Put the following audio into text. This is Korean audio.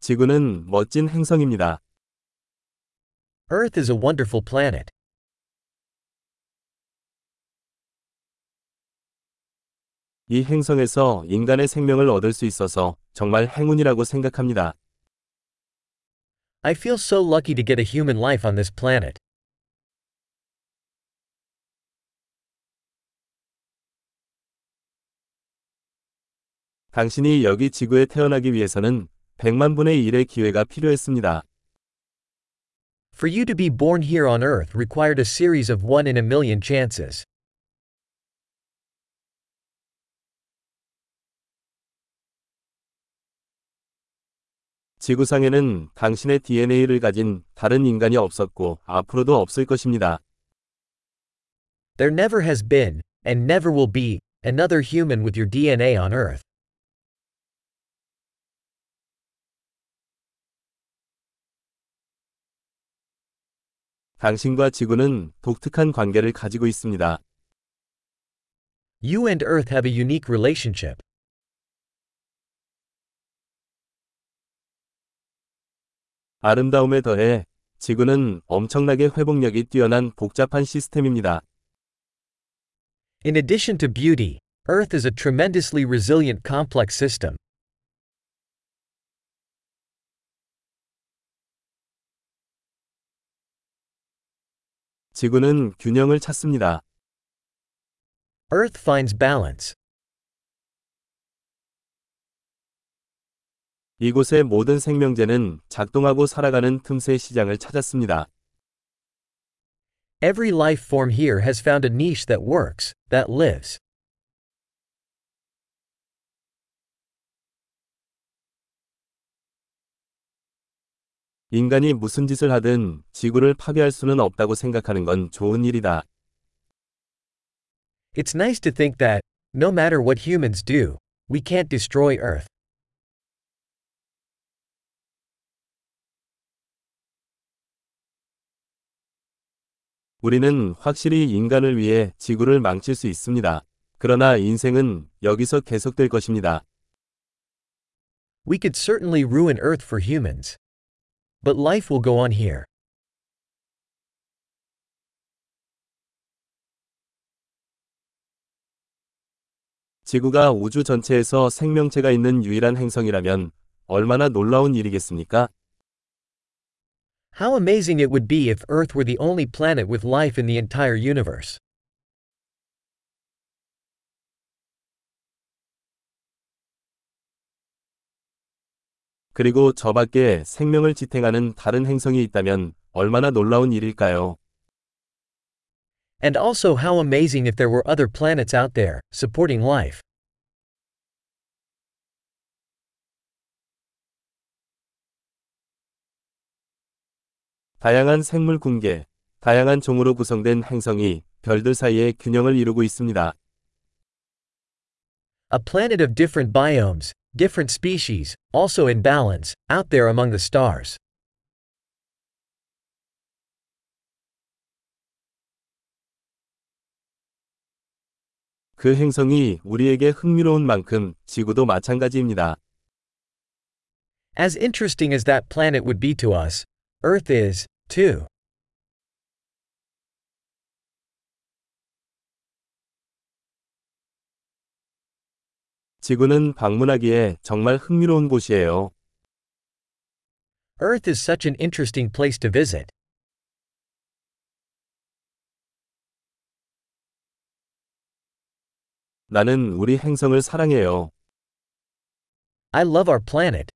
지구는 멋진 행성입니다. Earth is a wonderful planet. 이 행성에서 인간의 생명을 얻을 수 있어서 정말 행운이라고 생각합니다. I feel so lucky to get a human life on this planet. 당신이 여기 지구에 태어나기 위해서는 100만 분의 1의 기회가 필요했습니다. For you to be born here on Earth required a series of one in a million chances. 지구상에는 당신의 DNA를 가진 다른 인간이 없었고 앞으로도 없을 것입니다. There never has been, and never will be, another human with your DNA on Earth. 당신과 지구는 독특한 관계를 가지고 있습니다. You and Earth have a unique relationship. 아름다움에 더해 지구는 엄청나게 회복력이 뛰어난 복잡한 시스템입니다. In addition to beauty, Earth is a tremendously resilient complex system. 지구는 균형을 찾습니다. Earth finds balance. 이곳의 모든 생명체는 작동하고 살아가는 틈새 시장을 찾았습니다. Every life form here has found a niche that works, that lives. 인간이 무슨 짓을 하든 지구를 파괴할 수는 없다고 생각하는 건 좋은 일이다. It's nice to think that, no matter what humans do, we can't destroy Earth. 우리는 확실히 인간을 위해 지구를 망칠 수 있습니다. 그러나 인생은 여기서 계속될 것입니다. We could certainly ruin Earth for humans. But life will go on here. 지구가 우주 전체에서 생명체가 있는 유일한 행성이라면 얼마나 놀라운 일이겠습니까? How amazing it would be if Earth were the only planet with life in the entire universe. 그리고 저 밖에 생명을 지탱하는 다른 행성이 있다면 얼마나 놀라운 일일까요? And also how amazing if there were other planets out there, supporting life. 다양한 생물 군계, 다양한 종으로 구성된 행성이 별들 사이에 균형을 이루고 있습니다. A planet of different biomes, different species, also in balance, out there among the stars. 그 행성이 우리에게 흥미로운 만큼 지구도 마찬가지입니다. As interesting as that planet would be to us, Earth is, too. 지구는 방문하기에 정말 흥미로운 곳이에요. Earth is such an interesting place to visit. 나는 우리 행성을 사랑해요. I love our planet.